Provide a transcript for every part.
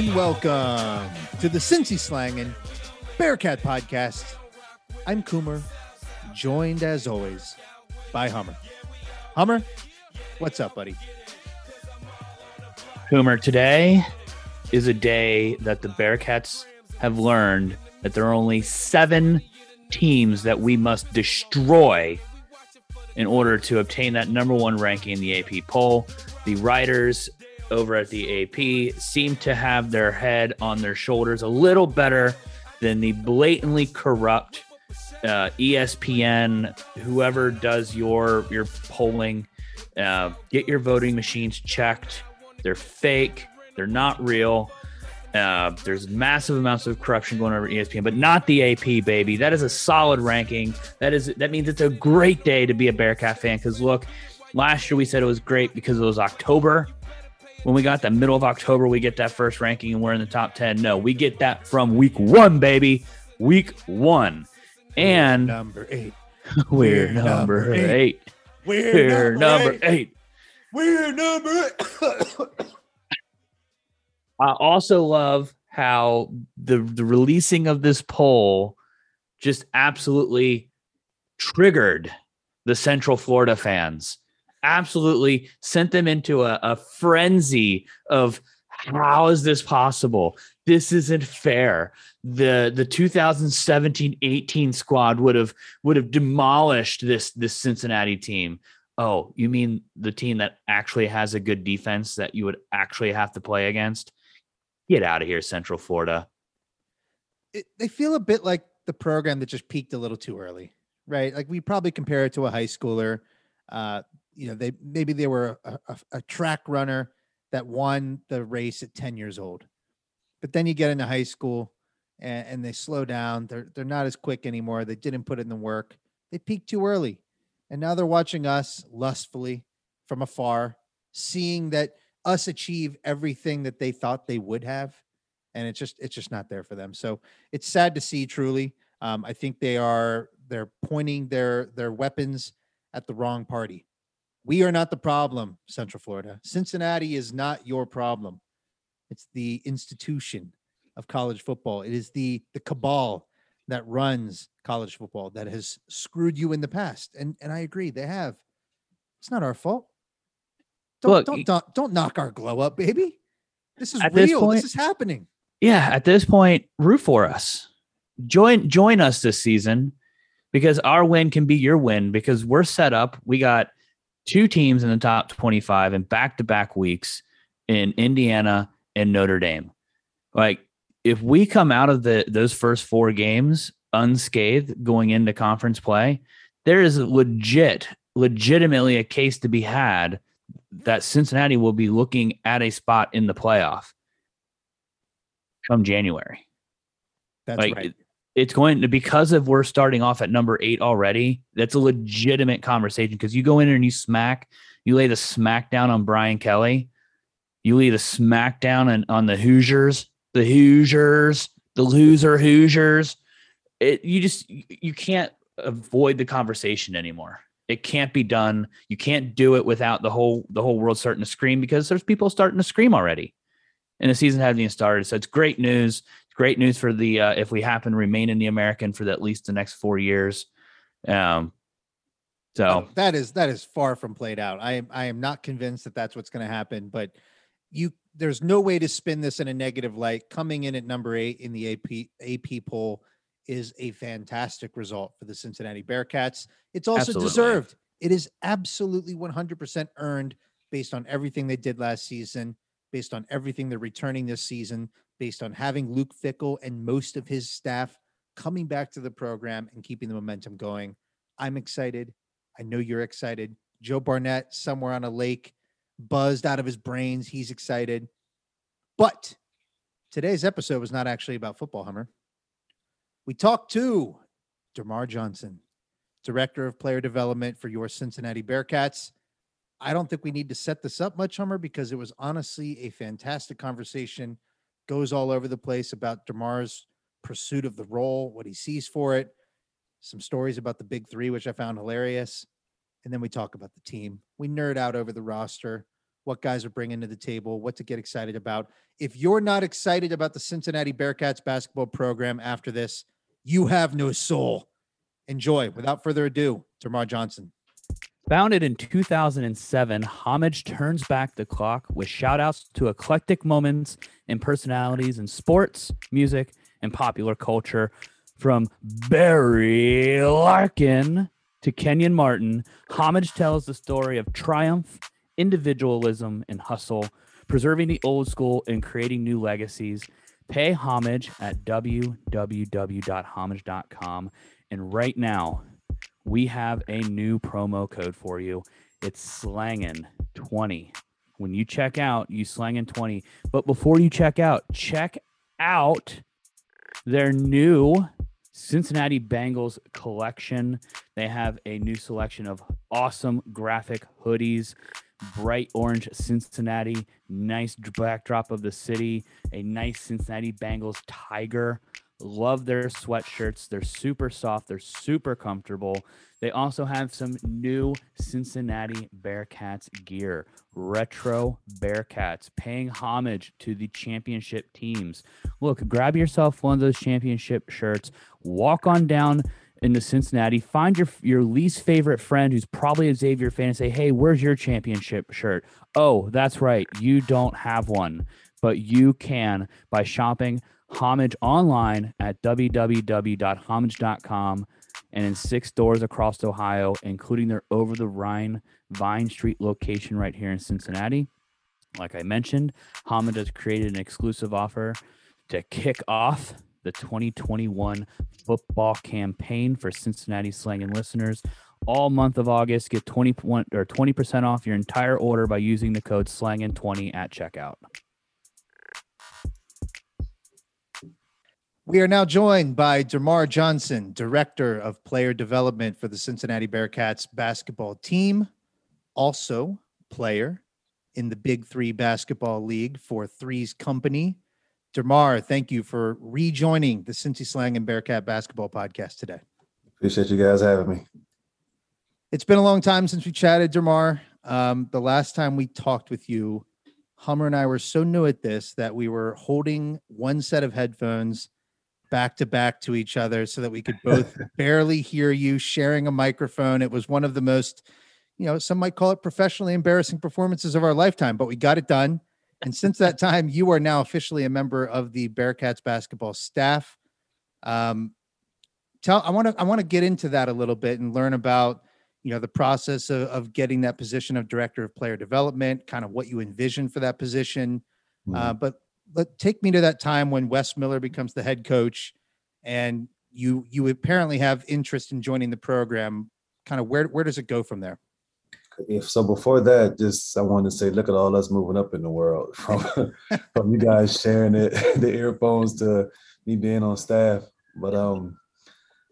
And welcome to the Cincy Slang and Bearcat podcast. I'm Coomer, joined as always by Hummer. Hummer, what's up, buddy? Coomer, today is a day that the Bearcats have learned that there are only seven teams that we must destroy in order to obtain that number one ranking in the AP poll. The writers over at the AP seem to have their head on their shoulders a little better than the blatantly corrupt uh, ESPN, whoever does your your polling. Uh, get your voting machines checked. They're fake. They're not real. Uh, there's massive amounts of corruption going over ESPN, but not the AP, baby. That is a solid ranking. That is that means it's a great day to be a Bearcat fan. Because look, last year we said it was great because it was October. When we got the middle of October, we get that first ranking and we're in the top ten. No, we get that from week one, baby. Week one, and number eight. we're, We're number, eight. eight. We're number eight. We're number eight. I also love how the the releasing of this poll just absolutely triggered the Central Florida fans. Absolutely sent them into a, a frenzy of how is this possible? This isn't fair. The the 2017-18 squad would have would have demolished this this Cincinnati team. Oh, you mean the team that actually has a good defense that you would actually have to play against? Get out of here, Central Florida. it, they feel a bit like the program that just peaked a little too early, right? Like we probably compare it to a high schooler. Uh, you know, they maybe they were a, a, a track runner that won the race at 10 years old. But then you get into high school and, and they slow down. They're they're not as quick anymore. They didn't put in the work. They peaked too early. And now they're watching us lustfully from afar, seeing that us achieve everything that they thought they would have and it's just it's just not there for them. So it's sad to see. Truly, um, I think they are they're pointing their their weapons at the wrong party. We are not the problem, Central Florida. Cincinnati is not your problem. It's the institution of college football. It is the the cabal that runs college football that has screwed you in the past. And and I agree, they have. It's not our fault. Don't Look, don't, don't don't knock our glow up, baby. This is At this real. point- this is happening. Yeah, at this point, root for us. Join join us this season because our win can be your win because we're set up. We got two teams in the top 25 in back-to-back weeks in Indiana and Notre Dame. Like if we come out of the those first four games unscathed going into conference play, there is legit legitimately a case to be had that Cincinnati will be looking at a spot in the playoff come January. That's Like right. It- it's going to because of we're starting off at number eight already. That's a legitimate conversation because you go in and you smack, you lay the smack down on Brian Kelly, you lay the smack down on, on the Hoosiers, the Hoosiers, the loser Hoosiers. It you just you can't avoid the conversation anymore. It can't be done. You can't do it without the whole the whole world starting to scream because there's people starting to scream already. And the season hasn't even started. So it's great news. Great news for the uh, if we happen to remain in the American for the, at least the next four years. Um, so that is that is far from played out. I am I am not convinced that that's what's going to happen. But you, there's no way to spin this in a negative light. Coming in at number eight in the AP AP poll is a fantastic result for the Cincinnati Bearcats. It's also Absolutely. deserved. It is absolutely 100% earned based on everything they did last season, based on everything they're returning this season, based on having Luke Fickell and most of his staff coming back to the program and keeping the momentum going. I'm excited. I know you're excited. Joe Barnett, somewhere on a lake, buzzed out of his brains. He's excited. But today's episode was not actually about football, Hummer. We talked to Demar Johnson, Director of Player Development for your Cincinnati Bearcats. I don't think we need to set this up much, Hummer, because it was honestly a fantastic conversation. Goes all over the place about Demar's pursuit of the role, what he sees for it, some stories about the big three, which I found hilarious. And then we talk about the team. We nerd out over the roster, what guys are bringing to the table, what to get excited about. If you're not excited about the Cincinnati Bearcats basketball program after this, you have no soul. Enjoy. Without further ado, DeMarr Johnson. Founded in 2007, Homage turns back the clock with shout outs to eclectic moments and personalities in sports, music, and popular culture. From Barry Larkin to Kenyon Martin, Homage tells the story of triumph, individualism, and hustle, preserving the old school and creating new legacies. Pay homage at www.homage.com. And right now, we have a new promo code for you. It's slangin 20. When you check out, you slangin 20. But before you check out, check out their new Cincinnati Bengals collection. They have a new selection of awesome graphic hoodies, bright orange Cincinnati, nice backdrop of the city, a nice Cincinnati Bengals tiger Love their sweatshirts. They're super soft. They're super comfortable. They also have some new Cincinnati Bearcats gear, retro Bearcats, paying homage to the championship teams. Look, grab yourself one of those championship shirts, walk on down into Cincinnati, find your your least favorite friend who's probably a Xavier fan and say, "Hey, where's your championship shirt?" Oh, that's right, you don't have one, but you can by shopping Homage online at www.homage.com and in six stores across Ohio, including their over the Rhine Vine Street location right here in Cincinnati. Like I mentioned, Homage has created an exclusive offer to kick off the 2021 football campaign for Cincinnati Slang and listeners. All month of August, get 21 or 20% off your entire order by using the code SLANGIN20 at checkout. We are now joined by DeMarr Johnson, Director of Player Development for the Cincinnati Bearcats basketball team, also player in the Big Three Basketball League for Three's Company. DeMarr, thank you for rejoining the Cincy Slang and Bearcat basketball podcast today. Appreciate you guys having me. It's been a long time since we chatted, DeMarr. Um, the last time we talked with you, Hummer and I were so new at this that we were holding one set of headphones back to back to each other so that we could both barely hear you sharing a microphone. It was one of the most, you know, some might call it professionally embarrassing performances of our lifetime, but we got it done. And since that time, you are now officially a member of the Bearcats basketball staff. Um, tell I want to I want to get into that a little bit and learn about you know the process of, of getting that position of director of player development, kind of what you envision for that position. Mm-hmm. Uh, but let take me to that time when Wes Miller becomes the head coach, and you you apparently have interest in joining the program. Kind of where where does it go from there? If so, before that, just I wanted to say, look at all us moving up in the world from from you guys sharing it, the earphones to me being on staff. But um,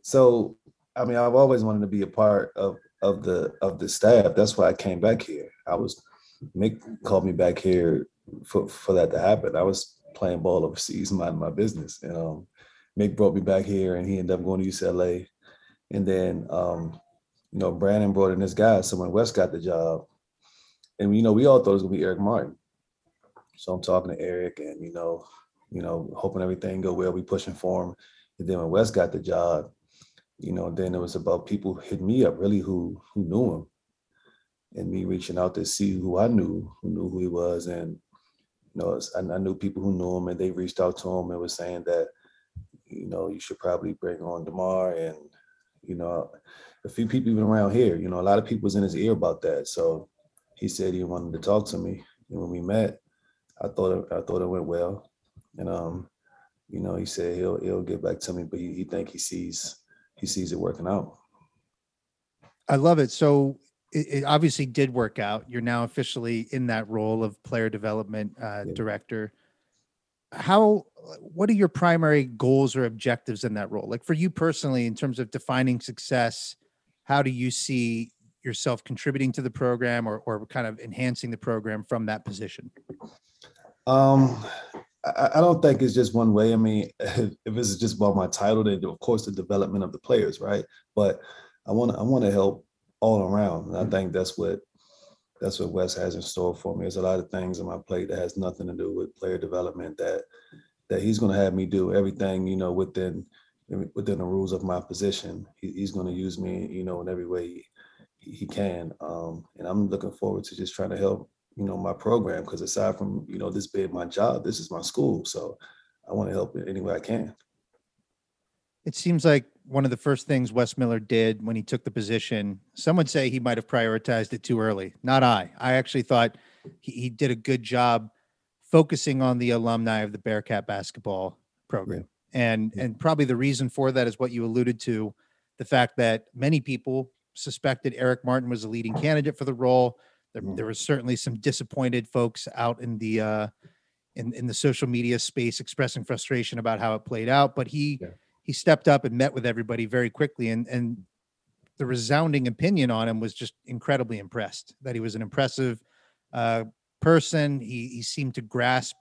so I mean, I've always wanted to be a part of of the of the staff. That's why I came back here. I was Mick called me back here for for that to happen. I was playing ball overseas, minding my business, and um, Mick brought me back here, and he ended up going to UCLA, and then um, you know Brandon brought in this guy. So when Wes got the job, and you know we all thought it was gonna be Eric Martin. So I'm talking to Eric, and you know, you know, hoping everything go well. We pushing for him, and then when Wes got the job, you know, then it was about people hitting me up really who who knew him, and me reaching out to see who I knew, who knew who he was, and you know, I, I knew people who knew him and they reached out to him and was saying that, you know, you should probably bring on Demar and, you know, a few people even around here, you know, a lot of people was in his ear about that. So he said he wanted to talk to me. And when we met, I thought I thought it went well. And um, you know, he said he'll he'll get back to me, but he, he think he sees he sees it working out. I love it. So it, it, obviously did work out. You're now officially in that role of player development uh, yeah. director. How? What are your primary goals or objectives in that role? Like for you personally, in terms of defining success, how do you see yourself contributing to the program or, or kind of enhancing the program from that position? Um, I, I don't think it's just one way. I mean, if, if it's just about my title, then of course the development of the players, right? But I want to I want to help all around. And I think that's what that's what Wes has in store for me. There's a lot of things on my plate that has nothing to do with player development that that he's going to have me do everything, you know, within within the rules of my position. He, he's going to use me, you know, in every way he, he can. Um, and I'm looking forward to just trying to help, you know, my program because aside from you know this being my job, this is my school, so I want to help in any way I can. It seems like one of the first things Wes Miller did when he took the position, some would say he might have prioritized it too early. Not I. I actually thought he, he did a good job focusing on the alumni of the Bearcat basketball program. Yeah. And yeah. and probably the reason for that is what you alluded to, the fact that many people suspected Eric Martin was a leading candidate for the role. There, mm. there was certainly some disappointed folks out in the uh, in in the social media space expressing frustration about how it played out, but he yeah. He stepped up and met with everybody very quickly and and the resounding opinion on him was just incredibly impressed that he was an impressive uh, person. He, he seemed to grasp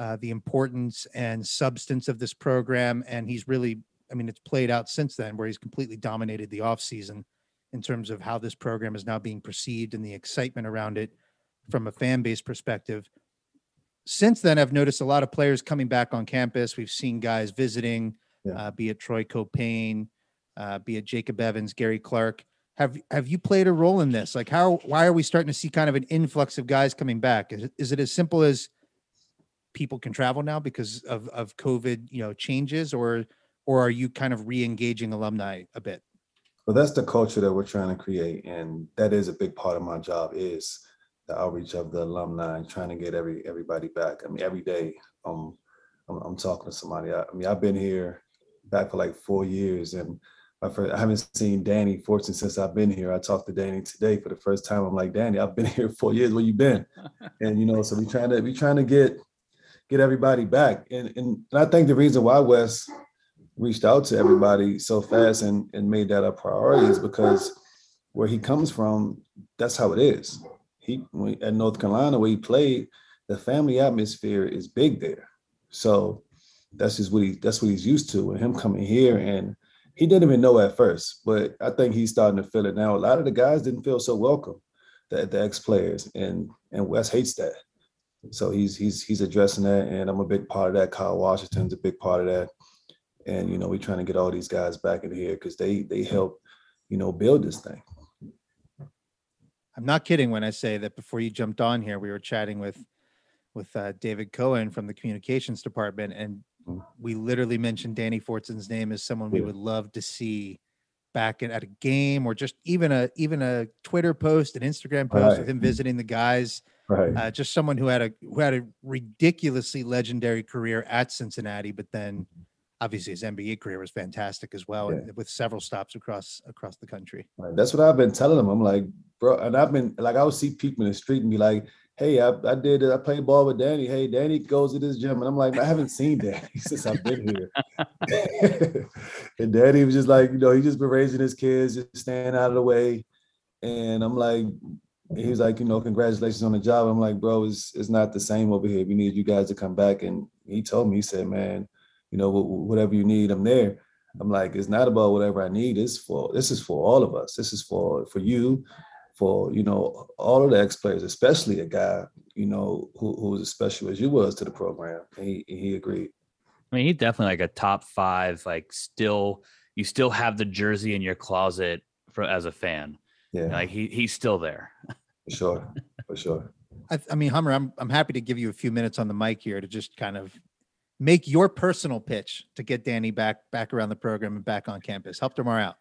uh, the importance and substance of this program. And he's really, I mean, it's played out since then where he's completely dominated the offseason in terms of how this program is now being perceived and the excitement around it from a fan base perspective. Since then, I've noticed a lot of players coming back on campus. We've seen guys visiting, yeah. uh, be it Troy Caupain, uh, be it Jacob Evans, Gary Clark have have you played a role in this? Like how why are we starting to see kind of an influx of guys coming back? Is it, is it as simple as people can travel now because of of COVID, you know, changes or or are you kind of re-engaging alumni a bit? Well, that's the culture that we're trying to create and that is a big part of my job is the outreach of the alumni and trying to get every everybody back. I mean, every day um, I'm, I'm talking to somebody. I, I mean, I've been here back for like four years and I haven't seen Danny Fortson since I've been here. I talked to Danny today for the first time. I'm like, Danny, I've been here four years. Where you been? and you know, so we trying to we trying to get get everybody back. And, and and I think the reason why Wes reached out to everybody so fast and and made that a priority is because where he comes from, that's how it is. He at North Carolina where he played, the family atmosphere is big there. So that's just what he that's what he's used to. And him coming here and he didn't even know at first, but I think he's starting to feel it now. A lot of the guys didn't feel so welcome, the, the ex players, and and Wes hates that. So he's he's he's addressing that, and I'm a big part of that. Kyle Washington's a big part of that, and you know we're trying to get all these guys back in here because they they help, you know, build this thing. I'm not kidding when I say that before you jumped on here, we were chatting with with uh, David Cohen from the communications department, and. We literally mentioned Danny Fortson's name as someone we would love to see back at, at a game or just even a even a Twitter post, an Instagram post right. with him visiting the guys. Right. Uh, just someone who had a who had a ridiculously legendary career at Cincinnati, but then obviously his NBA career was fantastic as well, yeah. with several stops across across the country. Right. That's what I've been telling him. I'm like, bro, and I've been like, I would see people in the street and be like, hey, I, I did it. I played ball with Danny. Hey, Danny goes to this gym. And I'm like, I haven't seen Danny since I've been here. and Danny was just like, you know, he just been raising his kids, just staying out of the way. And I'm like, he was like, you know, congratulations on the job. I'm like, bro, it's, it's not the same over here. We need you guys to come back. And he told me, he said, man, you know, whatever you need, I'm there. I'm like, it's not about whatever I need. It's for this is for all of us. This is for for you for you know all of the ex players, especially a guy you know who, who was as special as you was to the program. And he he agreed. I mean, he's definitely like a top five. Like, still, you still have the jersey in your closet for as a fan. Yeah, like he he's still there. For sure, for sure. I, I mean, Hummer, I'm I'm happy to give you a few minutes on the mic here to just kind of make your personal pitch to get Danny back back around the program and back on campus. Help Demar out.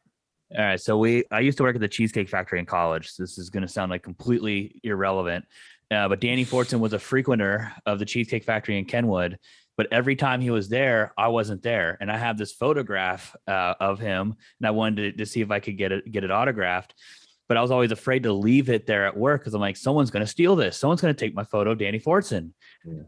All right. So we, I used to work at the Cheesecake Factory in college. So This is going to sound like completely irrelevant, uh, but Danny Fortson was a frequenter of the Cheesecake Factory in Kenwood. But every time he was there, I wasn't there, and I have this photograph uh, of him, and I wanted to, to see if I could get it get it autographed. But I was always afraid to leave it there at work because I'm like, someone's going to steal this. Someone's going to take my photo, Danny Fortson.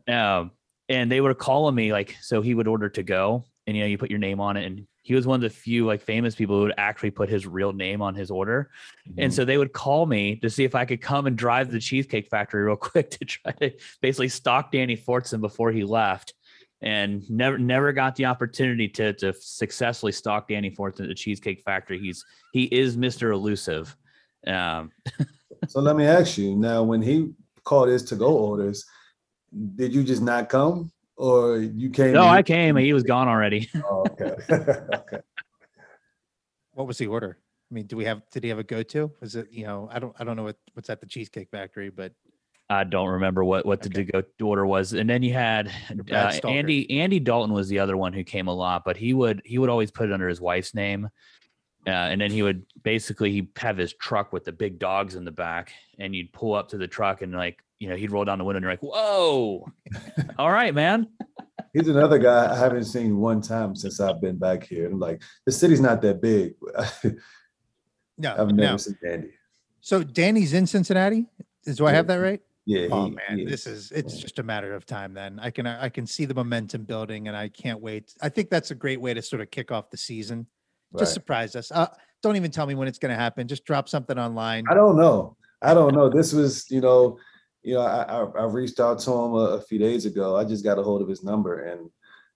Yeah. Um, and they would call me like, so he would order to go, and you know, you put your name on it, and he was one of the few like famous people who would actually put his real name on his order. Mm-hmm. And so they would call me to see if I could come and drive the Cheesecake Factory real quick to try to basically stalk Danny Fortson before he left. And never never got the opportunity to to successfully stalk Danny Fortson at the Cheesecake Factory. He's he is Mr. Elusive. Um, so let me ask you now: when he called his to-go orders, did you just not come, or you came? No, I came. He was gone already. Oh, okay. okay. What was the order? I mean, do we have? Did he have a go-to? Was it you know? I don't. I don't know what what's at the Cheesecake Factory, but I don't remember what what the Okay. to go order was. And then you had uh, Andy Andy Dalton was the other one who came a lot, but he would he would always put it under his wife's name. Uh, and then he would basically he'd have his truck with the big dogs in the back, and you'd pull up to the truck and like you know he'd roll down the window and you're like, "Whoa, all right, man." He's another guy I haven't seen one time since I've been back here. I'm like, the city's not that big. no, I've never no. seen Andy. So Danny's in Cincinnati. Is do I have that right? Yeah. Oh he- man, he this is it's yeah. just a matter of time. Then I can I can see the momentum building, and I can't wait. I think that's a great way to sort of kick off the season. Just right. surprise us. Uh, don't even tell me when it's going to happen. Just drop something online. I don't know. I don't know. This was, you know, you know, I, I, I reached out to him a, a few days ago. I just got a hold of his number, and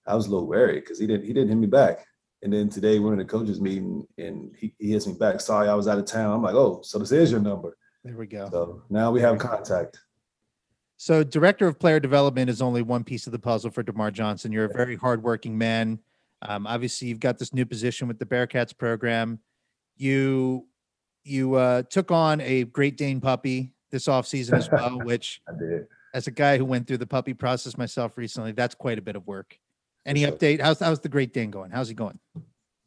I was a little wary because he didn't he didn't hit me back. And then today we're in a coaches meeting, and he, he hits me back. Sorry, I was out of town. I'm like, oh, so this is your number. There we go. So now we have contact. So, director of player development is only one piece of the puzzle for DeMar Johnson. You're a very hardworking man. Um, obviously, you've got this new position with the Bearcats program. You you uh, took on a Great Dane puppy this offseason as well, which, I did. as a guy who went through the puppy process myself recently, that's quite a bit of work. Any sure. update? How's how's the Great Dane going? How's he going?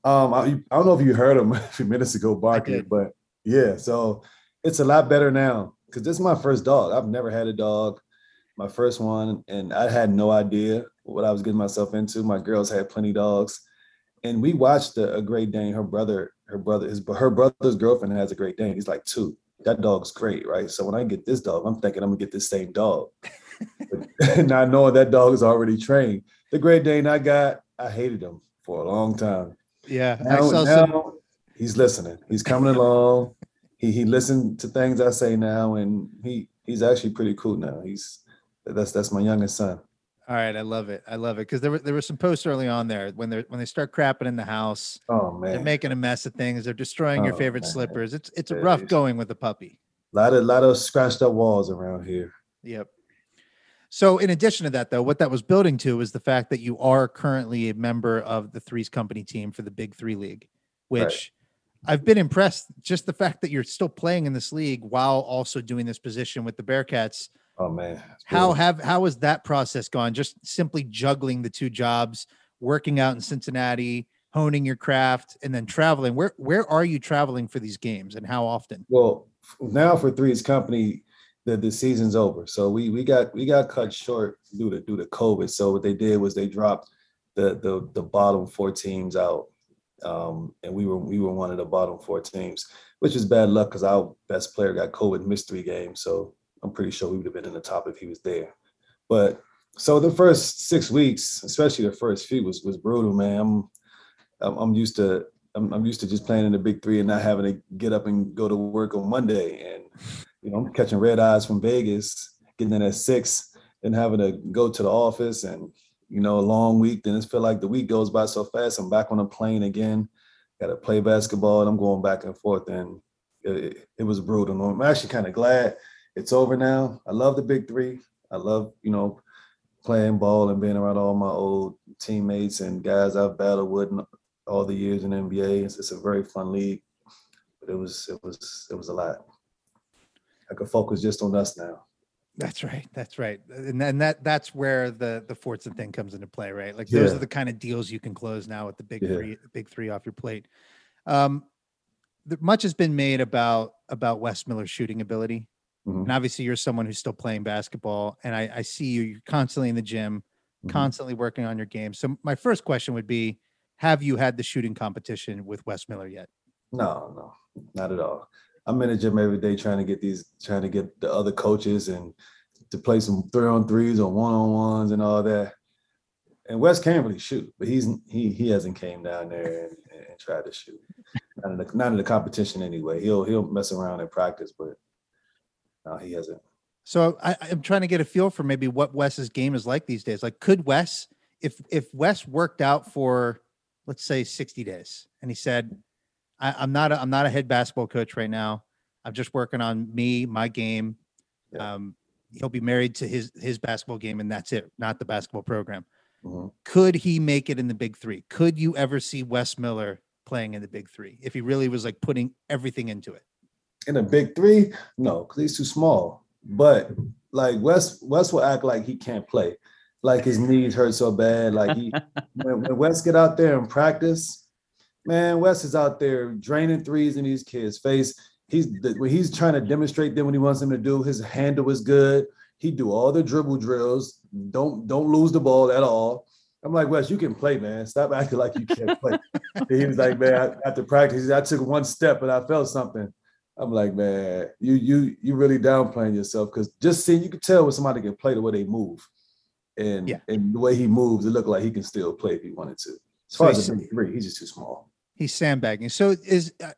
Um, I, I don't know if you heard him a few minutes ago barking, but yeah, so it's a lot better now because this is my first dog. I've never had a dog, my first one, and I had no idea what I was getting myself into. My girls had plenty dogs, and we watched a, a Great Dane. Her brother, her brother, his her brother's girlfriend has a Great Dane. He's like two. That dog's great, right? So when I get this dog, I'm thinking I'm gonna get this same dog, not knowing that dog is already trained. The Great Dane I got, I hated him for a long time. Yeah, I Now, some. now he's listening. He's coming along. He he listened to things I say now, and he he's actually pretty cool now. He's that's that's my youngest son. All right, I love it. I love it because there were there were some posts early on there when they when they start crapping in the house. Oh man, They're making a mess of things. They're destroying your Oh, favorite man. slippers. It's it's It rough is. going with a puppy. A lot of lot of scratched up walls around here. Yep. So in addition to that, though, what that was building to is the fact that you are currently a member of the Threes Company team for the Big Three League, Right. which I've been impressed. Just the fact that you're still playing in this league while also doing this position with the Bearcats. Oh man, How have how has that process gone? Just simply juggling the two jobs, working out in Cincinnati, honing your craft, and then traveling. Where where are you traveling for these games, and how often? well now for Three's Company, the the season's over. So we we got we got cut short due to due to COVID. So what they did was they dropped the the the bottom four teams out, um, and we were we were one of the bottom four teams, which is bad luck because our best player got COVID, missed three games. So I'm pretty sure we would have been in the top if he was there. But so the first six weeks, especially the first few, was was brutal, man. I'm I'm, I'm used to I'm, I'm used to just playing in the big three and not having to get up and go to work on Monday. And you know, I'm catching red eyes from Vegas, getting in at six, then having to go to the office and you know, a long week. Then it feel like the week goes by so fast. I'm back on a plane again. Got to play basketball, and I'm going back and forth. And it, it was brutal. I'm actually kind of glad it's over now. I love the big three. I love, you know, playing ball and being around all my old teammates and guys I've battled with in all the years in NBA. It's, it's a very fun league, but it was it was it was a lot. I could focus just on us now. That's right. That's right. And then that that's where the the Fortson thing comes into play, right? Like those Yeah. are the kind of deals you can close now with the big Yeah. three, big three off your plate. Um, much has been made about about Wes Miller's shooting ability, Mhm. and obviously you're someone who's still playing basketball, and I, I see you. You're constantly in the gym, Mhm. constantly working on your game. So my first question would be: Have you had the shooting competition with Wes Miller yet? No, no, not at all. I'm in the gym every day trying to get these, trying to get the other coaches and to play some three on threes or one on ones and all that. And Wes can't really shoot, but he's he he hasn't came down there and, and tried to shoot. Not in, the, not in the competition anyway. He'll he'll mess around in practice, but no, he hasn't. So I, I'm trying to get a feel for maybe what Wes's game is like these days. Like, could Wes, if if Wes worked out for, let's say, 60 days, and he said, I, "I'm not a, I'm not a head basketball coach right now. I'm just working on me, my game. Yeah. Um, he'll be married to his his basketball game, and that's it, not the basketball program. Mhm. Could he make it in the big three? Could you ever see Wes Miller playing in the big three if he really was like putting everything into it? In a big three, no, because he's too small. But like Wes, Wes will act like he can't play, like his knees hurt so bad. Like he, when, when Wes get out there and practice, man, Wes is out there draining threes in these kids' face. He's the- when he's trying to demonstrate them what he wants them to do. His handle is good. He do all the dribble drills. Don't don't lose the ball at all. I'm like Wes, you can play, man. Stop acting like you can't play. he was like, man, after practice, I took one step and I felt something. I'm like, man, you you you really downplaying yourself because just seeing you can tell when somebody can play the way they move, and Yeah. and the way he moves, it looked like he can still play if he wanted to. As far he's- as big three, he's just too small. He's sandbagging. So is uh,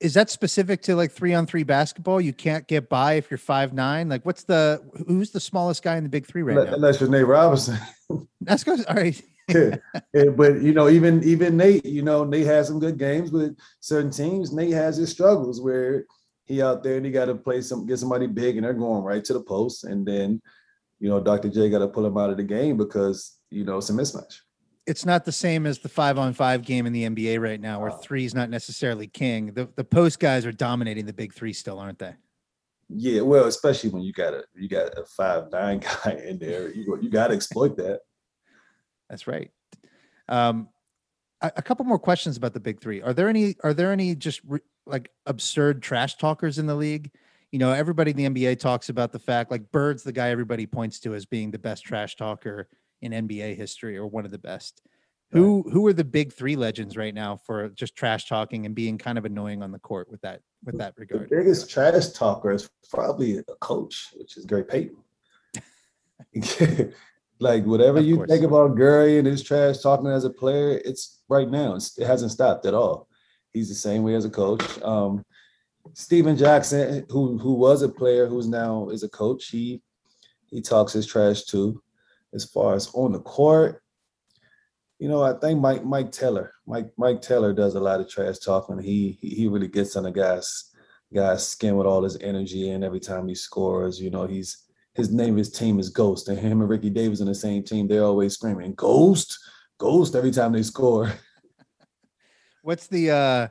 is that specific to like three on three basketball? You can't get by if you're five nine. Like, what's the who's the smallest guy in the big three right Unless, now? unless you're Nate Robinson. That's good. all right. Yeah, but you know, even even Nate, you know, Nate has some good games with certain teams. Nate has his struggles where he out there and he got to play some get somebody big and they're going right to the post, and then you know, Dr. J got to pull him out of the game because you know it's a mismatch. It's not the same as the five on five game in the NBA right now, where three is not necessarily king. The the post guys are dominating the big three still, aren't they? Yeah, well, especially when you got a you got a five nine guy in there, you you got to exploit that. That's right. Um, a, a couple more questions about the big three. Are there any? Are there any just re, like absurd trash talkers in the league? You know, everybody in the NBA talks about the fact like Bird's the guy everybody points to as being the best trash talker in NBA history or one of the best. Who who are the big three legends right now for just trash talking and being kind of annoying on the court with that with that regard? The biggest trash talker is probably a coach, which is Gary Payton. like whatever Of you course. think about Gary and his trash talking as a player, it's right now. It's, it hasn't stopped at all. He's the same way as a coach. Um, Stephen Jackson, who who was a player, who's now is a coach, he he talks his trash too. As far as on the court, you know, I think Mike Mike Taylor, Mike Mike Taylor does a lot of trash talking. He he, he really gets on the guy's guy's skin with all his energy, and every time he scores, you know, he's his name, his team is Ghost, and him and Ricky Davis on the same team. They're always screaming Ghost, Ghost every time they score. What's the uh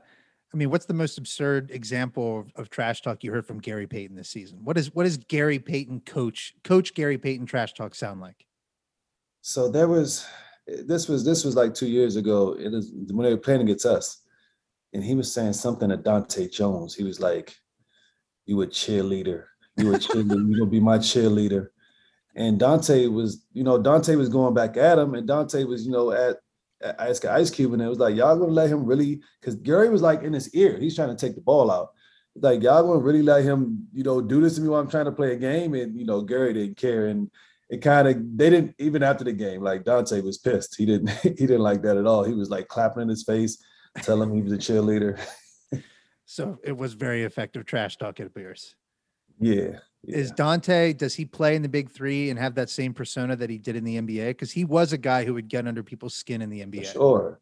I mean, what's the most absurd example of, of trash talk you heard from Gary Payton this season? What is what does Gary Payton coach coach Gary Payton trash talk sound like? So there was this was this was like two years ago. It is when they were playing against us, and he was saying something to Dahntay Jones. He was like, "You a cheerleader. You a cheerleader. You gonna be my cheerleader." And Dahntay was, you know, Dahntay was going back at him, and Dahntay was, you know, at, at Ice, Ice Cube, and it was like, y'all gonna let him really? Because Gary was like in his ear. He's trying to take the ball out. Like y'all gonna really let him, you know, do this to me while I'm trying to play a game? And you know, Gary didn't care, and it kind of they didn't even after the game. Like Dahntay was pissed. He didn't he didn't like that at all. He was like clapping in his face, telling him he was a cheerleader. So it was very effective trash talk, it appears. Yeah. yeah. Is Dahntay, does he play in the big three and have that same persona that he did in the NBA? Because he was a guy who would get under people's skin in the For NBA. Sure.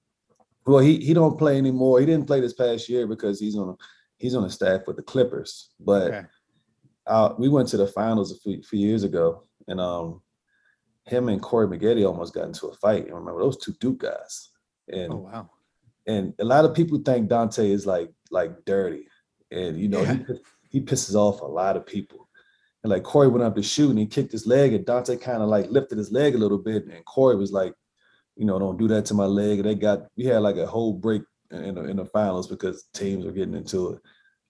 Well, he he don't play anymore. He didn't play this past year because he's on a, he's on a staff with the Clippers. But Okay. uh, we went to the finals a few, few years ago, and um, him and Corey Maggette almost got into a fight. And remember those two Duke guys, and Oh wow. and a lot of people think Dahntay is like like dirty, and you know Yeah. he he pisses off a lot of people. And like Corey went up to shoot and he kicked his leg, and Dahntay kind of like lifted his leg a little bit, and Corey was like, you know, don't do that to my leg. And they got we had like a whole break in the, in the finals because teams were getting into it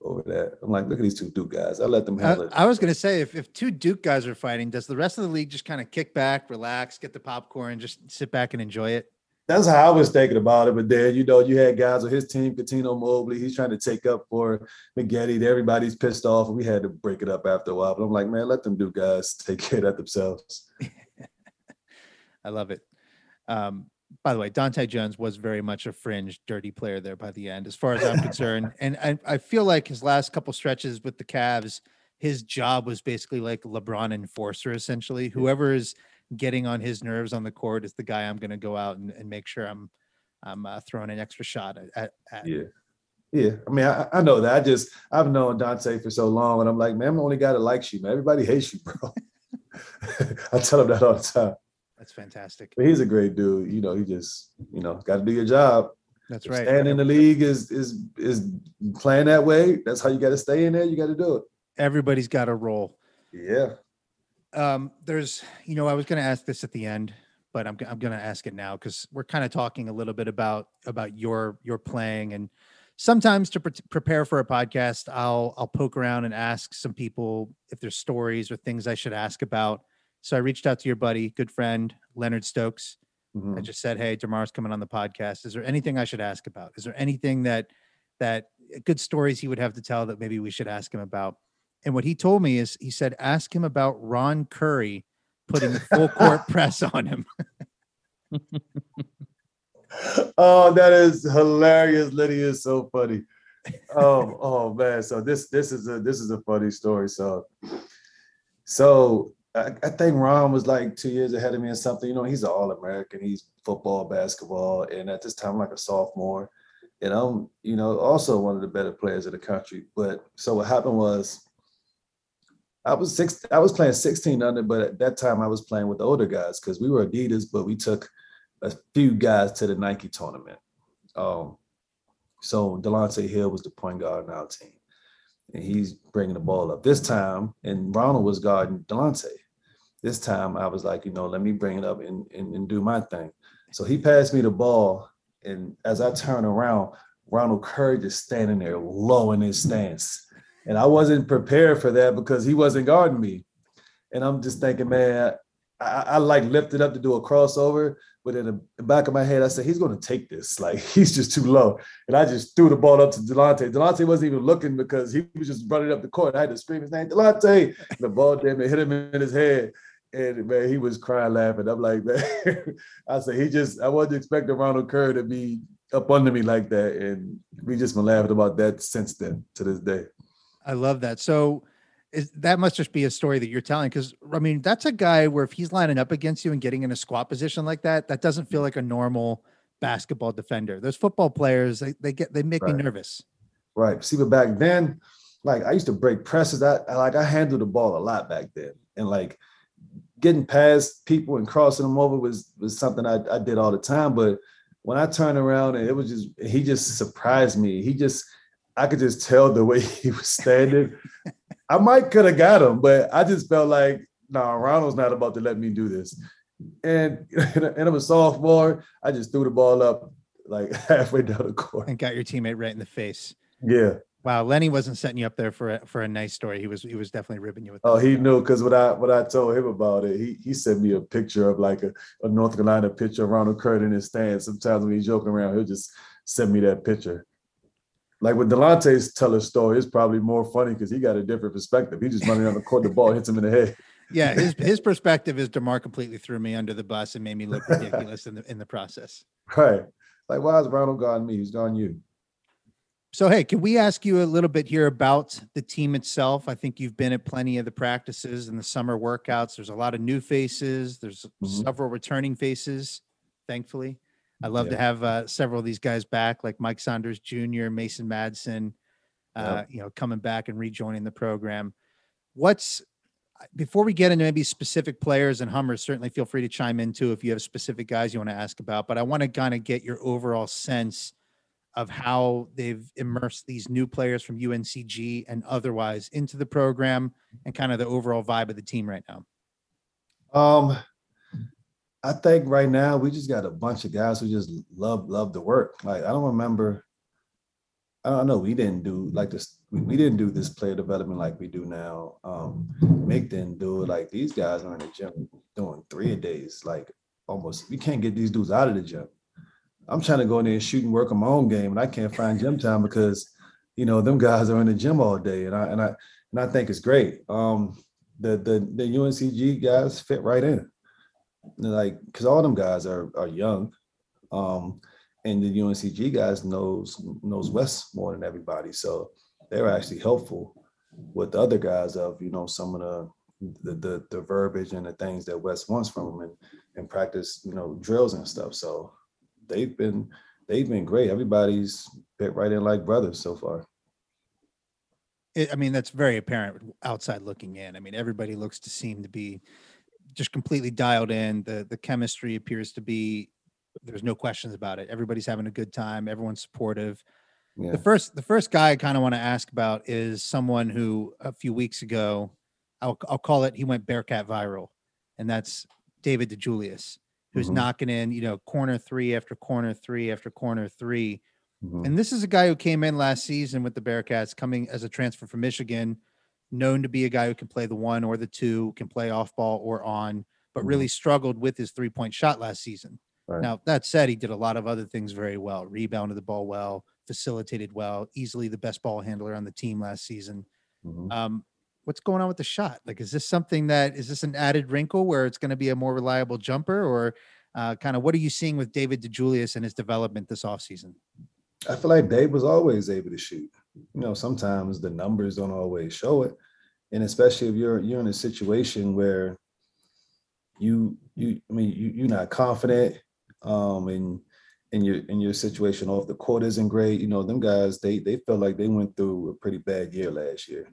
over that. I'm like, look at these two Duke guys. I let them I, handle it. I was going to say, if, if two Duke guys are fighting, does the rest of the league just kind of kick back, relax, get the popcorn, just sit back and enjoy it? That's how I was thinking about it. But then, you know, you had guys on his team, Cuttino Mobley. He's trying to take up for Maggette. Everybody's pissed off, and we had to break it up after a while. But I'm like, man, let them do guys take care of that themselves. I love it. Um, by the way, Dahntay Jones was very much a fringe, dirty player there by the end, as far as I'm concerned. And I, I feel like his last couple stretches with the Cavs, his job was basically like LeBron enforcer, essentially. Whoever is getting on his nerves on the court is the guy I'm going to go out and, and make sure I'm I'm uh, throwing an extra shot at. at. Yeah. Yeah, I mean, I, I know that. I just I've known Dahntay for so long, and I'm like, man, I'm the only guy that likes you, man. Everybody hates you, bro. I tell him that all the time. That's fantastic. But he's a great dude. You know, he just, you know, got to do your job. That's If right. Staying in the league is is is playing that way. That's how you got to stay in there. You got to do it. Everybody's got a role. Yeah. Um there's you know i was going to ask this at the end but i'm, I'm going to ask it now because we're kind of talking a little bit about about your your playing and sometimes to pre- prepare for a podcast i'll i'll poke around and ask some people if there's stories or things i should ask about so i reached out to your buddy good friend leonard stokes I Mhm. just said, "Hey, Demar's coming on the podcast. Is there anything I should ask about? Is there anything that that good stories he would have to tell that maybe we should ask him about?" And what he told me is, he said, "Ask him about Ron Curry putting full court press on him." oh, that is hilarious. Lydia is so funny. Oh, oh man. So this this is a this is a funny story. So so I, I think Ron was like two years ahead of me or something. You know, he's an all-American. He's football, basketball, and at this time, I'm like a sophomore. And I'm, you know, also one of the better players in the country. But so what happened was I was six, I was playing 16 under, but at that time I was playing with the older guys because we were Adidas, but we took a few guys to the Nike tournament. Um, so Delonte Hill was the point guard in our team, and he's bringing the ball up this time. And Ronald was guarding Delonte. This time I was like, you know, let me bring it up and, and, and do my thing. So he passed me the ball, and as I turn around, Ronald Curry just standing there low in his stance. And I wasn't prepared for that because he wasn't guarding me. And I'm just thinking, man, I, I like lifted up to do a crossover, but in the, back of my head, I said, he's going to take this. Like, he's just too low. And I just threw the ball up to Delonte. Delonte wasn't even looking because he was just running up the court. I had to scream his name, Delonte. The ball damn near hit him in his head. And man, he was crying, laughing. I'm like, man, I said, he just, I wasn't expecting Ronald Curry to be up under me like that. And we just been laughing about that since then to this day. I love that. So is, that must just be a story that you're telling because I mean that's a guy where if he's lining up against you and getting in a squat position like that, that doesn't feel like a normal basketball defender. Those football players, they, they get they make Right. me nervous. Right. See, but back then, like I used to break presses. I, I like I handled the ball a lot back then, and like getting past people and crossing them over was was something I, I did all the time. But when I turned around and it was just he just surprised me. He just I could just tell the way he was standing. I might could have got him, but I just felt like no, nah, Ronald's not about to let me do this. And and I'm a sophomore. I just threw the ball up like halfway down the court. And got your teammate right in the face. Yeah. Wow, Lenny wasn't setting you up there for a, for a nice story. He was he was definitely ribbing you with. Oh, he knew because what I when I told him about it, he he sent me a picture of like a, a North Carolina picture of Ronald Curry in his stand. Sometimes when he's joking around, he'll just send me that picture. Like when Delonte's tell a story, it's probably more funny because he got a different perspective. He just running on the court, the ball hits him in the head. Yeah, his his perspective is Demar completely threw me under the bus and made me look ridiculous in the in the process. Right. Like, why is Ronald guarding me? He's guarding you. So hey, can we ask you a little bit here about the team itself? I think you've been at plenty of the practices and the summer workouts. There's a lot of new faces. There's Mhm. several returning faces, thankfully. I love to have uh, several of these guys back, like Mike Saunders Jr., Mason Madsen, uh, you know, coming back and rejoining the program. What's before we get into maybe specific players and Hummers, certainly feel free to chime in too if you have specific guys you want to ask about. But I want to kind of get your overall sense of how they've immersed these new players from UNCG and otherwise into the program and kind of the overall vibe of the team right now. Um, I think right now we just got a bunch of guys who just love love the work. Like I don't remember. I don't know. We didn't do like this. We, we didn't do this player development like we do now. Um, Mick didn't do it. Like these guys are in the gym doing three a days. Like almost, we can't get these dudes out of the gym. I'm trying to go in there and shoot and work on my own game, and I can't find gym time because, you know, them guys are in the gym all day, and I and I and I think it's great. Um, the the the UNCG guys fit right in like because all them guys are are young um and the uncg guys knows knows Wes more than everybody so they're actually helpful with the other guys of you know some of the the the, the verbiage and the things that Wes wants from them and and practice you know drills and stuff so they've been they've been great. Everybody's fit right in like brothers so far. It, I mean, that's very apparent outside looking in. I mean, everybody looks to seem to be just completely dialed in. The the chemistry appears to be there's no questions about it. Everybody's having a good time. Everyone's supportive. Yeah. The first the first guy I kind of want to ask about is someone who a few weeks ago, I'll I'll call it he went Bearcat viral, and that's David DeJulius, who's Mhm. knocking in, you know, corner three after corner three after corner three. Mhm. And this is a guy who came in last season with the Bearcats, coming as a transfer from Michigan, known to be a guy who can play the one or the two, can play off ball or on, but really struggled with his three point shot last season. Right. Now, that said, he did a lot of other things very well, rebounded the ball well, facilitated well, easily the best ball handler on the team last season. Mhm. Um, what's going on with the shot? Like, is this something that is this an added wrinkle where it's going to be a more reliable jumper, or uh, kind of what are you seeing with David DeJulius and his development this offseason? I feel like Dave was always able to shoot. You know, sometimes the numbers don't always show it, and especially if you're you're in a situation where you you I mean you you're not confident, um, and in your in your situation off the court isn't great. You know, them guys they they felt like they went through a pretty bad year last year.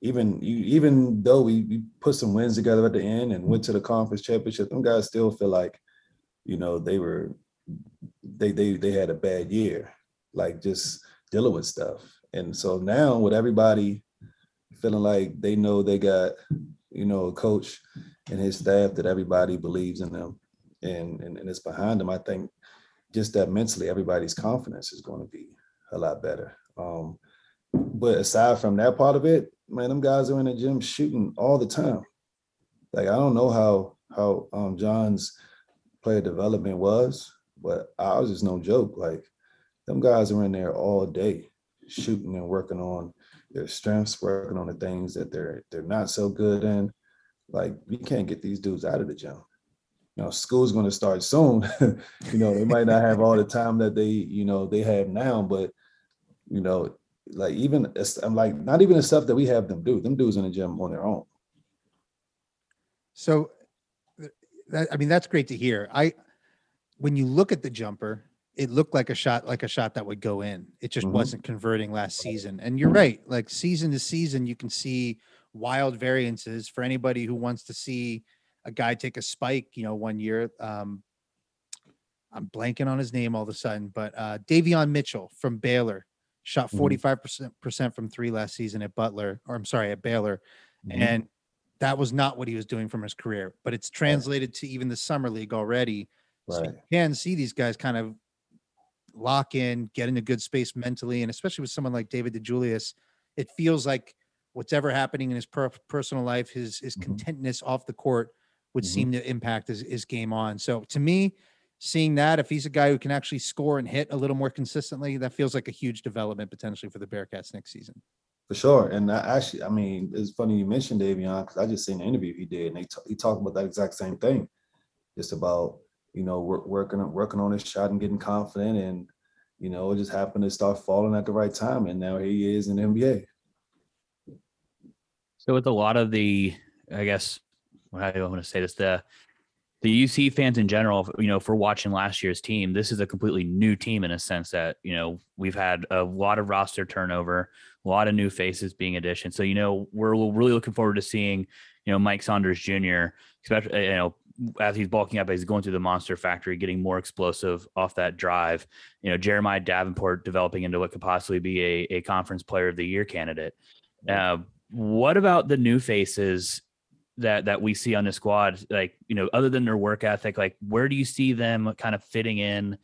Even you even though we, we put some wins together at the end and went to the conference championship, them guys still feel like, you know, they were they they they had a bad year like just dealing with stuff. And so now with everybody feeling like they know they got, you know, a coach and his staff that everybody believes in them and, and, and it's behind them, I think just that mentally everybody's confidence is going to be a lot better. Um, but aside from that part of it, man, them guys are in the gym shooting all the time. Like I don't know how how um, John's player development was, but ours is no joke. Like them guys are in there all day shooting and working on their strengths, working on the things that they're they're not so good in. Like we can't get these dudes out of the gym. You know, school's going to start soon. you know, they might not have all the time that they you know they have now, but you know, like even I'm like not even the stuff that we have them do. Them dudes in the gym on their own. So that I mean that's great to hear. I when you look at the jumper, it looked like a shot like a shot that would go in. It just Mhm. wasn't converting last season. And you're right, like season to season you can see wild variances for anybody who wants to see a guy take a spike, you know, one year um I'm blanking on his name all of a sudden, but uh Davion Mitchell from Baylor shot Mhm. 45% from 3 last season at Butler or I'm sorry, at Baylor Mhm. and that was not what he was doing from his career but it's translated to even the summer league already so you can see these guys kind of lock in get in a good space mentally and especially with someone like david DeJulius, it feels like what's ever happening in his per- personal life his his Mhm. contentness off the court would Mhm. seem to impact his, his game on so to me seeing that if he's a guy who can actually score and hit a little more consistently that feels like a huge development potentially for the bearcats next season For sure. And I actually, I mean, it's funny you mentioned Davion because I just seen the interview he did, and they t- he talked about that exact same thing, just about you know work, working working on his shot and getting confident, and you know it just happened to start falling at the right time, and now he is in the NBA. So with a lot of the, I guess, how do I want to say this? The the UC fans in general, you know, for watching last year's team, this is a completely new team in a sense that you know we've had a lot of roster turnover, a lot of new faces being addition. So you know we're really looking forward to seeing you know Mike Saunders Jr. especially you know as he's bulking up, as he's going through the monster factory, getting more explosive off that drive. You know Jeremiah Davenport developing into what could possibly be a, a conference player of the year candidate. Uh, what about the new faces that that we see on the squad? Like, you know, other than their work ethic, like where do you see them kind of fitting in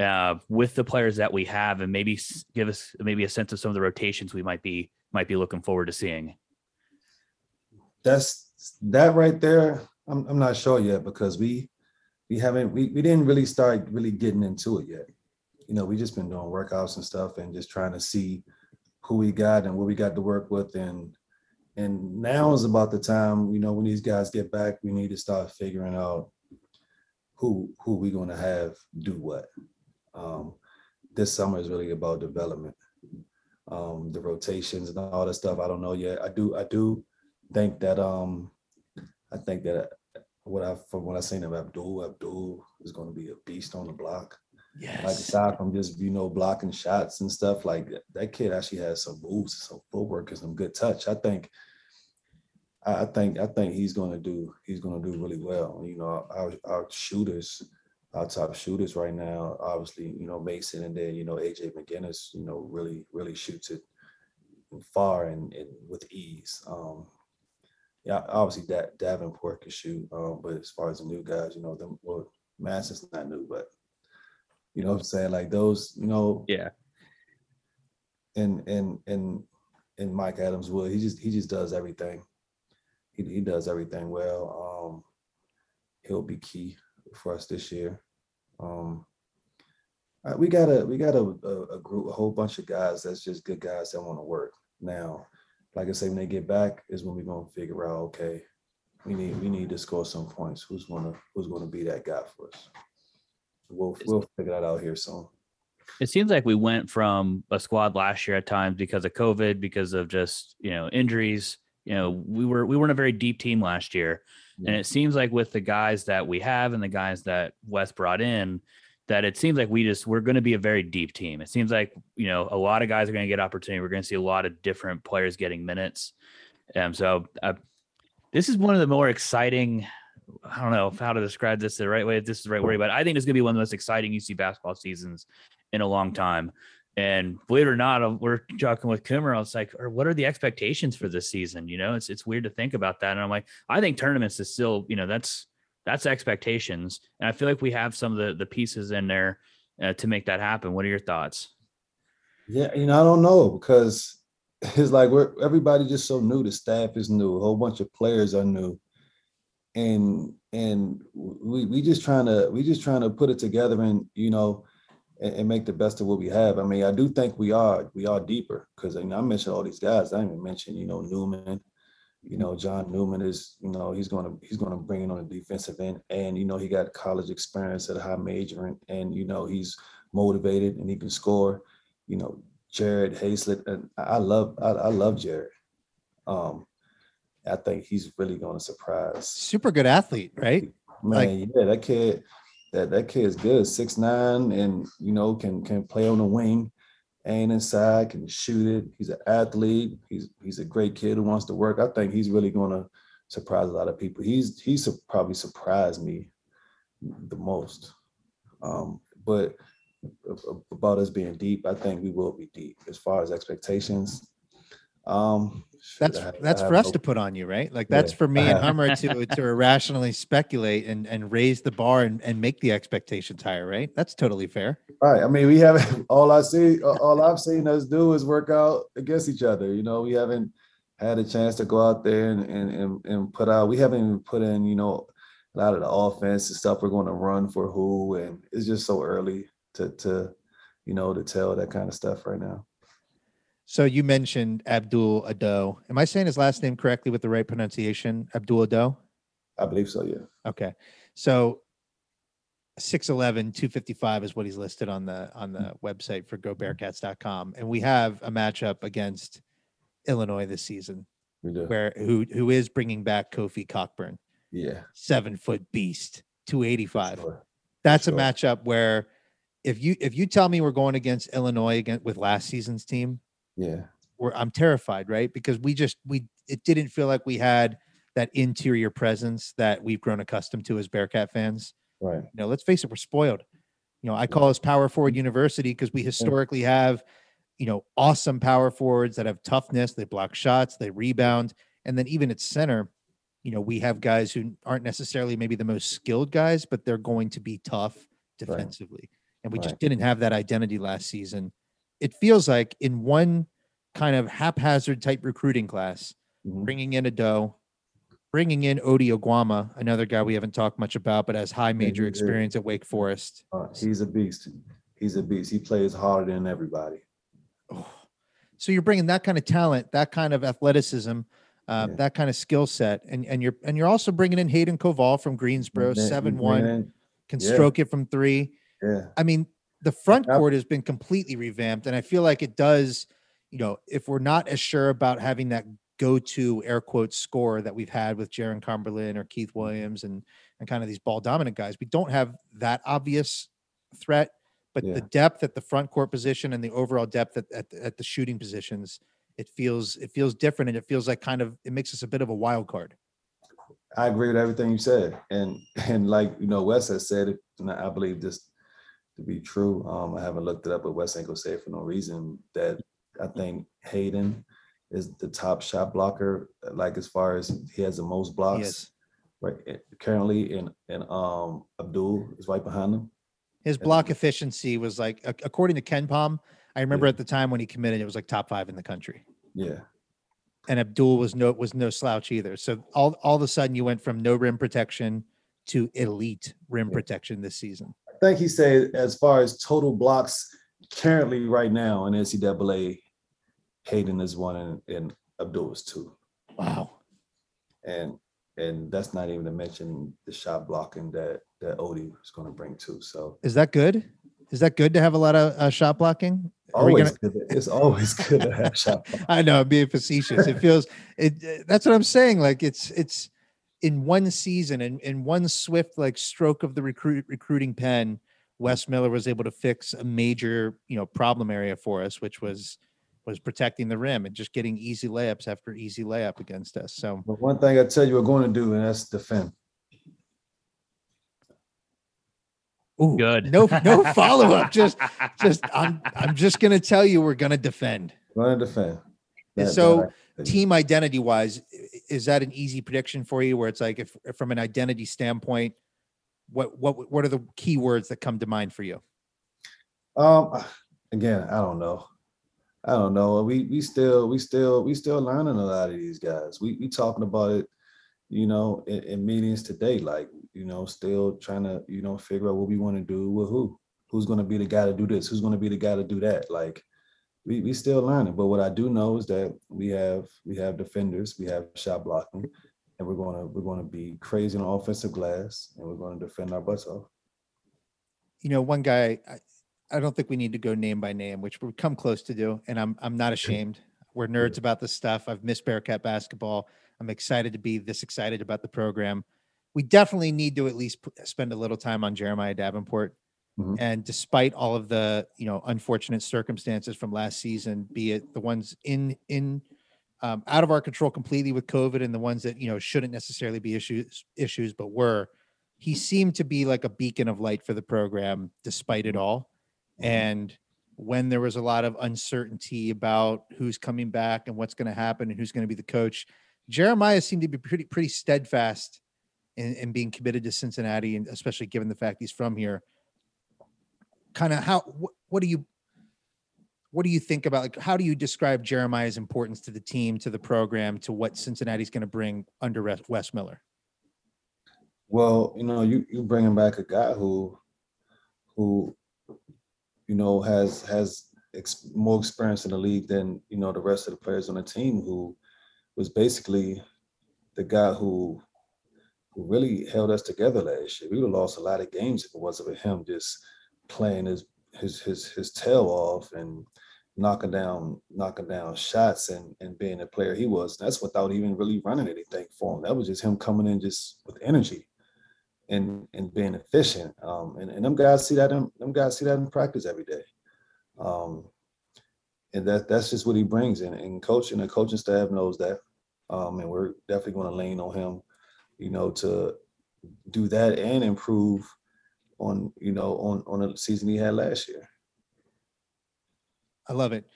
uh, with the players that we have, and maybe give us maybe a sense of some of the rotations we might be might be looking forward to seeing. That's that right there. I'm I'm not sure yet because we we haven't we, we didn't really start really getting into it yet. You know, we just been doing workouts and stuff and just trying to see who we got and what we got to work with and and now is about the time, you know, when these guys get back, we need to start figuring out who who we going to have do what. Um, this summer is really about development. Um, the rotations and all that stuff. I don't know yet. I do I do think that um I think that what I from what I seen of Abdul, Abdul is going to be a beast on the block. Yes. Like aside from just you know blocking shots and stuff, like that kid actually has some moves, some footwork, and some good touch. I think, I think, I think he's gonna do. He's gonna do really well. You know, our, our shooters, our top shooters right now, obviously, you know Mason, and then you know AJ McGinnis, you know, really, really shoots it far and, and with ease. Um, yeah, obviously that Davenport can shoot, um, but as far as the new guys, you know, them well, Masson's not new, but you know what I'm saying? Like those, you know, Yeah. and and and and Mika Adams-Woods He just he just does everything. He he does everything well. Um he'll be key for us this year. Um uh, we got a we got a, a, a group, a whole bunch of guys that's just good guys that want to work. Now, like I say, when they get back is when we're gonna figure out, okay, we need we need to score some points. Who's gonna who's gonna be that guy for us? We'll we'll figure that out here soon. It seems like we went from a squad last year at times because of COVID, because of just you know injuries. You know, we were we weren't a very deep team last year, and it seems like with the guys that we have and the guys that Wes brought in, that it seems like we just we're going to be a very deep team. It seems like you know a lot of guys are going to get opportunity. We're going to see a lot of different players getting minutes. Um, so uh, this is one of the more exciting. I don't know how to describe this the right way. This is the right word, but I think it's going to be one of the most exciting UC basketball seasons in a long time. And believe it or not, uh, we're talking with Hummer. It's like, or what are the expectations for this season? You know, it's it's weird to think about that. And I'm like, I think tournaments is still, you know, that's that's expectations, and I feel like we have some of the the pieces in there uh, to make that happen. What are your thoughts? Yeah, you know, I don't know because it's like we're everybody just so new. The staff is new. A whole bunch of players are new, and and we we just trying to we just trying to put it together and you know and, and make the best of what we have. I mean, I do think we are we are deeper because I, mentioned all these guys. I didn't even mention you know Newman. You know, John Newman is, you know, he's gonna he's gonna bring it on the defensive end, and you know, he got college experience at a high major, and, and you know, he's motivated and he can score. You know, Jared Hazlett, and I love I, I love Jared. Um, I think he's really going to surprise. Super good athlete, right? Like- Man, yeah, that kid, that that kid is good, six nine, and you know can can play on the wing, and inside can shoot it. He's an athlete. He's he's a great kid who wants to work. I think he's really going to surprise a lot of people. He's he's probably surprised me the most. Um, but about us being deep, I think we will be deep as far as expectations. Um, That's I have- I that's for us no- to put on you, right? Like Yeah. that's for me and Hummer to to irrationally speculate and and raise the bar and, and make the expectations higher, right? That's totally fair. Right. I mean, we haven't. All I see, all I've seen us do is work out against each other. You know, we haven't had a chance to go out there and and and, and put out. We haven't even put in. You know, a lot of the offense and stuff. We're going to run for who, and it's just so early to to, you know, to tell that kind of stuff right now. So you mentioned Abdul Ado. Am I saying his last name correctly with the right pronunciation? Abdul Ado? I believe so. Yeah. Okay. So 6'11, 255 is what he's listed on the on the website for gobearcats.com. And we have a matchup against Illinois this season We where who who is bringing back Kofi Cockburn, Yeah. seven foot beast, 285. Sure. That's sure. a matchup where if you if you tell me we're going against Illinois again with last season's team, Yeah. we're I'm terrified, right? Because we just we it didn't feel like we had that interior presence that we've grown accustomed to as Bearcat fans. Right. You know, let's face it, we're spoiled. You know, I call us power forward university because we historically have, you know, awesome power forwards that have toughness, they block shots, they rebound, and then even at center, you know, we have guys who aren't necessarily maybe the most skilled guys, but they're going to be tough defensively. And we just didn't have that identity last season. It feels like in one kind of haphazard type recruiting class, Mhm. bringing in Ado, bringing in Ody Oguama, another guy we haven't talked much about, but has high major is. experience at Wake Forest. Uh, he's a beast. He's a beast. He plays harder than everybody. Oh. So you're bringing that kind of talent, that kind of athleticism, uh, Yeah. that kind of skill set, and and you're and you're also bringing in Hayden Koval from Greensboro, seven one, can yeah. stroke it from three. Yeah. I mean, the front Yep. court has been completely revamped, and I feel like it does. You know, if we're not as sure about having that go-to air quote score that we've had with Jaron Cumberland or Keith Williams and and kind of these ball dominant guys, we don't have that obvious threat. but Yeah. the depth at the front court position and the overall depth at, at, the- at the shooting positions, it feels it feels different and it feels like kind of it makes us a bit of a wild card. I agree with everything you said, and and like you know, Wes has said it, and I believe this to be true. Um, I haven't looked it up, but Wes ain't gonna say it for no reason. That I think Hayden is the top shot blocker. Like as far as he has the most blocks, is. right? eh, Currently, and and um Abdul is right behind him. His block efficiency was like ac- according to KenPom. I remember at the time when he committed, it was like top five in the country. Yeah, and Abdul was no was no slouch either. So all all of a sudden you went from no rim protection to elite rim Yeah. protection this season. I think he said as far as total blocks currently right now in NCAA, Hayden is one and, and Abdul is two. Wow. and and that's not even to mention the shot blocking that that Ody is going to bring too. So Is that good? Is that good to have a lot of uh, shot blocking? Are always gonna- good. it's always good to have shot. I know I'm being facetious. It feels it. That's what I'm saying. Like it's it's in one season and in one swift like stroke of the recruit recruiting pen, Wes Miller was able to fix a major you know problem area for us, which was was protecting the rim and just getting easy layups after easy layup against us. So But one thing I tell you, we're going to do, and that's defend. Ooh, Good. No, no follow up. Just, just I'm, I'm just gonna tell you we're gonna defend. We're going to defend. That- so, that Team identity wise, is that an easy prediction for you? Where it's like, if if from an identity standpoint, what what what are the key words that come to mind for you? Um, again, I don't know. I don't know. We we still we still we still learning a lot of these guys. We we talking about it, you know, in, in meetings today. Like you know, still trying to you know figure out what we want to do with who. Who's going to be the guy to do this? Who's going to be the guy to do that? Like we we still learning. But what I do know is that we have we have defenders, we have shot blocking, and we're gonna we're gonna be crazy on offensive glass, and we're gonna defend our butts off. You know, one guy. I, I don't think we need to go name by name, which we come close to do, and I'm I'm not ashamed. We're nerds about this stuff. I've missed Bearcat basketball. I'm excited to be this excited about the program. We definitely need to at least p- spend a little time on Jeremiah Davenport. Mhm. And despite all of the you know unfortunate circumstances from last season, be it the ones in in um, out of our control completely with COVID, and the ones that you know shouldn't necessarily be issues issues, but were, he seemed to be like a beacon of light for the program despite it all. And when there was a lot of uncertainty about who's coming back and what's going to happen and who's going to be the coach, Jeremiah seemed to be pretty pretty steadfast in, in being committed to Cincinnati, and especially given the fact he's from here. Kind of how what, what do you what do you think about like how do you describe Jeremiah's importance to the team, to the program, to what Cincinnati's going to bring under Wes Miller? Well, you know, you you bringing back a guy who, who, you know, has has ex- more experience in the league than you know the rest of the players on the team. Who was basically the guy who who really held us together last year. We would have lost a lot of games if it wasn't for him just playing his his his his tail off and knocking down knocking down shots and and being the player he was. That's without even really running anything for him. That was just him coming in just with energy and and being efficient. Um, and, and them guys see that in them guys see that in practice every day. Um, and that that's just what he brings in. And coach and the coaching staff knows that. Um, and we're definitely going to lean on him, you know, to do that and improve on, you know, on on the season he had last year. I love it.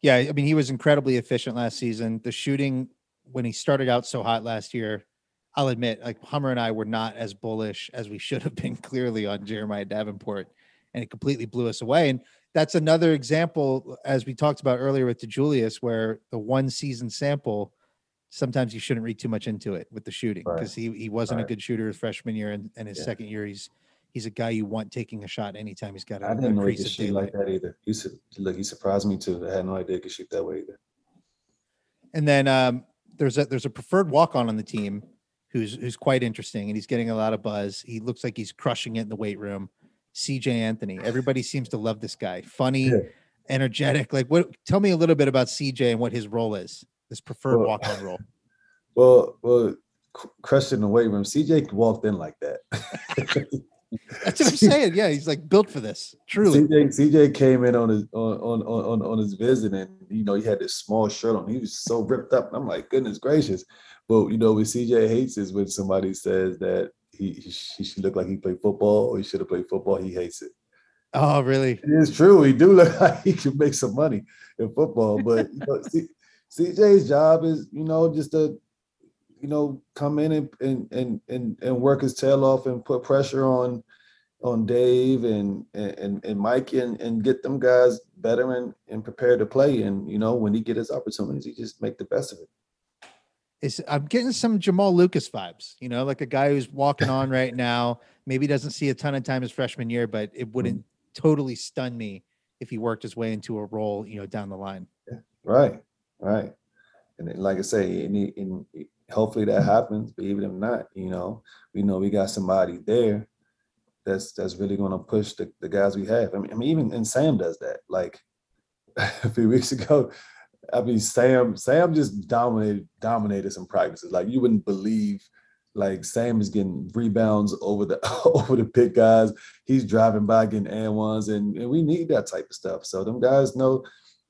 Yeah, I mean, he was incredibly efficient last season. The shooting when he started out so hot last year, I'll admit, like Hummer and I were not as bullish as we should have been clearly on Jeremiah Davenport, and it completely blew us away. And that's another example, as we talked about earlier with DeJulius, where the one season sample, sometimes you shouldn't read too much into it with the shooting Right. because he he wasn't a good shooter his freshman year, and, and his Yeah. second year he's he's a guy you want taking a shot anytime he's got a, I didn't know he could shoot like that either. He said, look, he surprised me too. I had no idea he could shoot that way either. And then um, there's a there's a preferred walk on on the team who's who's quite interesting, and he's getting a lot of buzz. He looks like he's crushing it in the weight room. CJ Anthony. Everybody seems to love this guy. Funny, Yeah. energetic. Like, what? Tell me a little bit about CJ and what his role is. This preferred Well- walk on role. Well, well, cr- crushed in the weight room. CJ walked in like that. That's what I'm saying. Yeah, he's like built for this. Truly. CJ, CJ came in on his on, on on on his visit, and you know he had this small shirt on. He was so ripped up. I'm like, goodness gracious. But you know, what CJ hates is when somebody says that he he, he should look like he played football or he should have played football. He hates it. Oh, really? It is true. He do look like he can make some money in football, but you know, C, CJ's job is you know just to you know come in and and and and, and work his tail off and put pressure on on Dave and and and Mike and and get them guys better and and prepared to play. And you know when he get his opportunities, he just make the best of it. it. Is I'm getting some Jamal Lucas vibes, you know, like a guy who's walking on right now. Maybe doesn't see a ton of time his freshman year, but it wouldn't mm-hmm. totally stun me if he worked his way into a role, you know, down the line. Yeah, Right, right. And then, like I say, and, he- and hopefully that happens. But even if not, you know, we know we got somebody there that's that's really going to push the, the guys we have. I mean, I mean, even and Sam does that. Like a few weeks ago, I mean, Sam Sam just dominated dominated some practices. Like you wouldn't believe. Like Sam is getting rebounds over the over the big guys. He's driving by getting and ones, and, and we need that type of stuff. So them guys know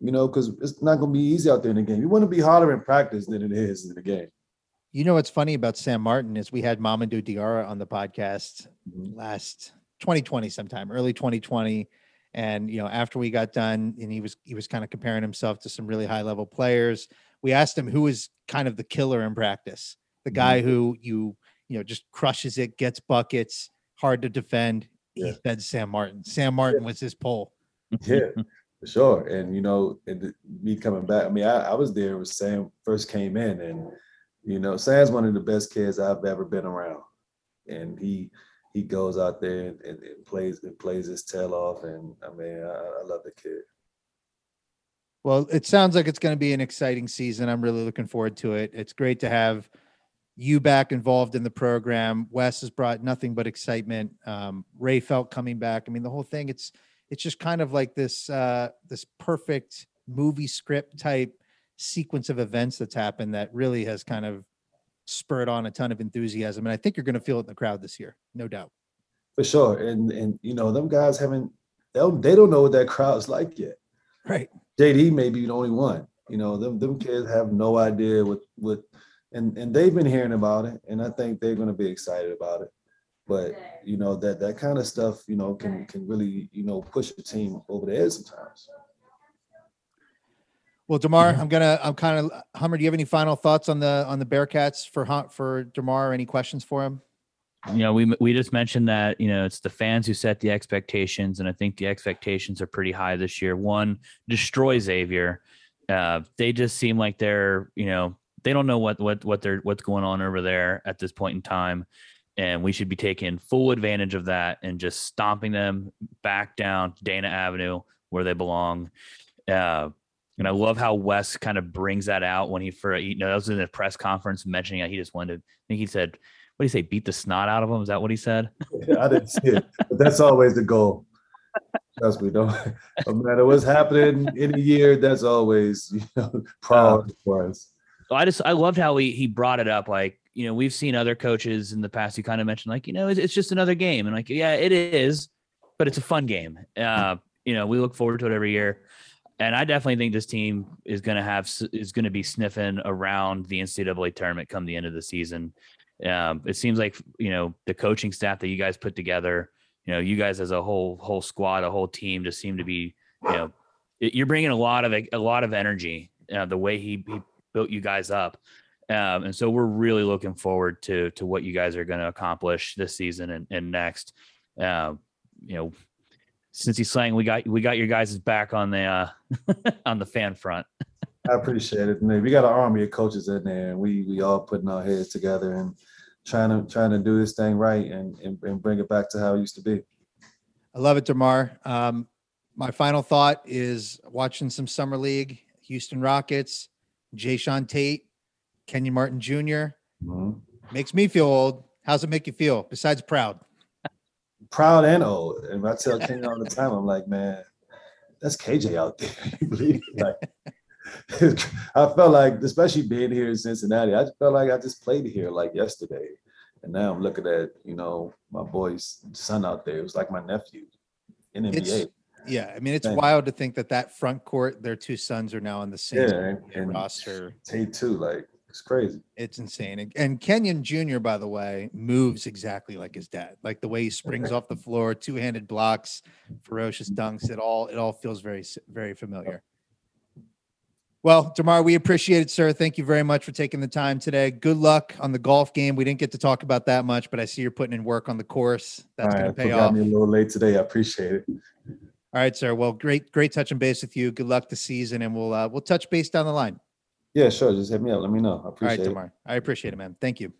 you know, because it's not going to be easy out there in the game. You want to be harder in practice than it is in the game. You know what's funny about Sam Martin is we had Mamadou Diarra on the podcast Mhm. last 2020 sometime, early 2020. And you know, after we got done and he was he was kind of comparing himself to some really high level players, we asked him who is kind of the killer in practice, the Mhm. guy who you you know just crushes it, gets buckets, hard to defend. He said Sam Martin. Sam Martin was his poll. Yeah, for sure. And you know, and the- me coming back. I mean, I, I was there when Sam first came in, and you know, Sam's one of the best kids I've ever been around. And he he goes out there and, and, and plays and plays his tail off. And I mean, I, I love the kid. Well, it sounds like it's going to be an exciting season. I'm really looking forward to it. It's great to have you back involved in the program. Wes has brought nothing but excitement. Um, Ray felt coming back. I mean, the whole thing. It's it's just kind of like this uh, this perfect movie script type sequence of events that's happened that really has kind of spurred on a ton of enthusiasm. And I think you're going to feel it in the crowd this year, no doubt. For sure. And and you know, them guys haven't they don't, they don't know what that crowd's like yet. Right. JD may be the only one. You know, them them kids have no idea what what and and they've been hearing about it, and I think they're going to be excited about it. But you know that that kind of stuff, you know, can can really you know push the team over the edge sometimes. Well, DeMarr, I'm gonna, I'm kind of, Hummer. Do you have any final thoughts on the on the Bearcats for Hunt for DeMarr? Any questions for him? you know, we we just mentioned that you know it's the fans who set the expectations, and I think the expectations are pretty high this year. One, destroy Xavier. Uh, they just seem like they're you know they don't know what what what they're what's going on over there at this point in time, and we should be taking full advantage of that and just stomping them back down Dana Avenue where they belong. Uh, and I love how Wes kind of brings that out when he for you know that was in the press conference mentioning that he just wanted. I think he said what do you say? Beat the snot out of them? Is that what he said? I didn't see it, but that's always the goal. Trust me, don't no matter what's happening in a year, that's always you know priority for us. So I just I loved how he he brought it up. Like you know we've seen other coaches in the past who kind of mentioned like you know it's, it's just another game and like yeah it is, but it's a fun game. Uh, you know we look forward to it every year, and I definitely think this team is going to have is going to be sniffing around the NCAA tournament come the end of the season. Um, it seems like you know the coaching staff that you guys put together. You know, you guys as a whole whole squad, a whole team, just seem to be you know you're bringing a lot of a lot of energy. Uh, the way he, he built you guys up. Um, and so we're really looking forward to to what you guys are going to accomplish this season and, and next. Um, you know, since he's saying we got we got your guys' back on the uh, on the fan front. I appreciate it. And we got an army of coaches in there, and we we all putting our heads together and trying to trying to do this thing right and and, and bring it back to how it used to be. I love it, DeMarr. Um, my final thought is watching some summer league, Houston Rockets, Jae'Sean Tate, Kenyon Martin Jr. Mhm. Makes me feel old. How's it make you feel? Besides proud. Proud and old. And I tell Kenny all the time, I'm like, man, that's KJ out there. You believe like, I felt like, especially being here in Cincinnati, I just felt like I just played here like yesterday. And now I'm looking at, you know, my boy's son out there. It was like my nephew in It's NBA. Yeah, I mean, it's you. wild to think that that front court, their two sons are now on the same Yeah, and, and roster. Tate too. Like it's crazy. It's insane. And- And Kenyon Jr., by the way, moves exactly like his dad. Like the way he springs off the floor, two-handed blocks, ferocious dunks. It all it all feels very very familiar. Well, DeMarr, we appreciate it, sir. Thank you very much for taking the time today. Good luck on the golf game. We didn't get to talk about that much, but I see you're putting in work on the course. That's All going right, to pay off. me a little late today. I appreciate it. All right, sir. Well, great, great touching base with you. Good luck this season, and we'll uh, we'll touch base down the line. Yeah, sure. Just hit me up. Let me know. I All right, appreciate it. I appreciate it, man. Thank you.